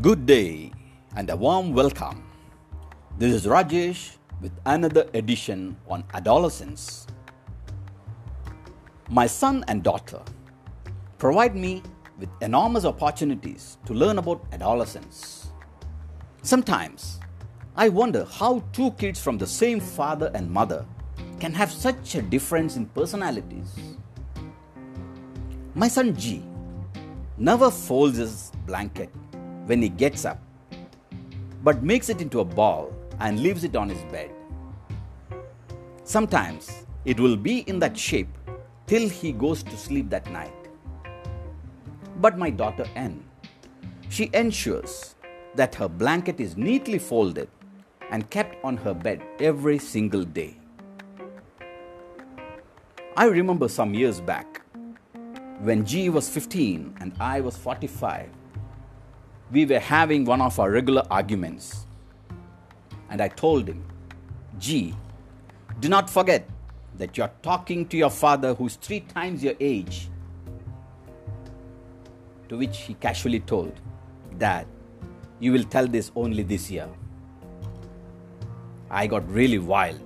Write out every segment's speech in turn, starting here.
Good day and a warm welcome. This is Rajesh with another edition on adolescence. My son and daughter provide me with enormous opportunities to learn about adolescence. Sometimes I wonder how two kids from the same father and mother can have such a difference in personalities. My son G never folds his blanket when he gets up, but makes it into a ball and leaves it on his bed. Sometimes it will be in that shape till he goes to sleep that night. But my daughter N, she ensures that her blanket is neatly folded and kept on her bed every single day. I remember some years back when G was 15 and I was 45 we were having one of our regular arguments. And I told him, G, do not forget that you're talking to your father who's three times your age. To which he casually told, Dad, you will tell this only this year. I got really wild.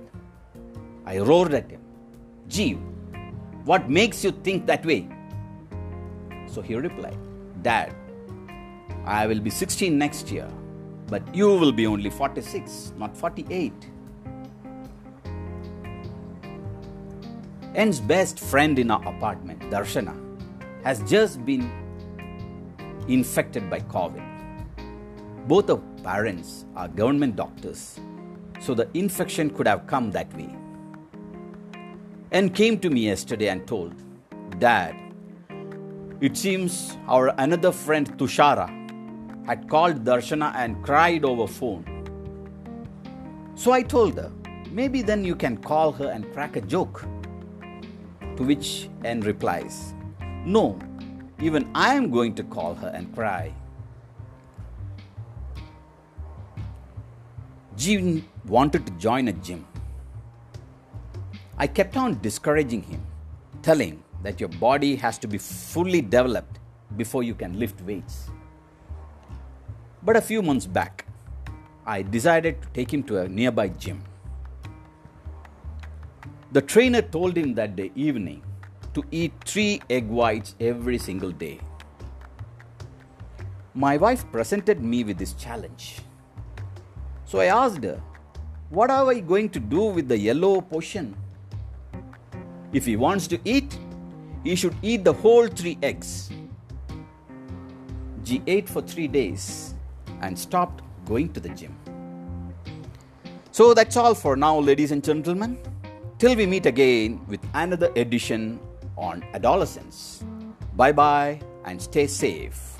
I roared at him, G, what makes you think that way? So he replied, Dad, I will be 16 next year, but you will be only 46, not 48. N's best friend in our apartment, Darshana, has just been infected by COVID. Both of parents are government doctors, so the infection could have come that way. N came to me yesterday and told, Dad, it seems our another friend Tushara had called Darshana and cried over phone. So I told her, maybe then you can call her and crack a joke. To which N replies, No, even I am going to call her and cry. Jeevan wanted to join a gym. I kept on discouraging him, telling that your body has to be fully developed before you can lift weights. But a few months back, I decided to take him to a nearby gym. The trainer told him that day evening to eat three egg whites every single day. My wife presented me with this challenge. So I asked her, What are we going to do with the yellow portion? If he wants to eat, he should eat the whole three eggs. She ate for three days and stopped going to the gym. So that's all for now, ladies and gentlemen. Till we meet again with another edition on adolescence. Bye bye and stay safe.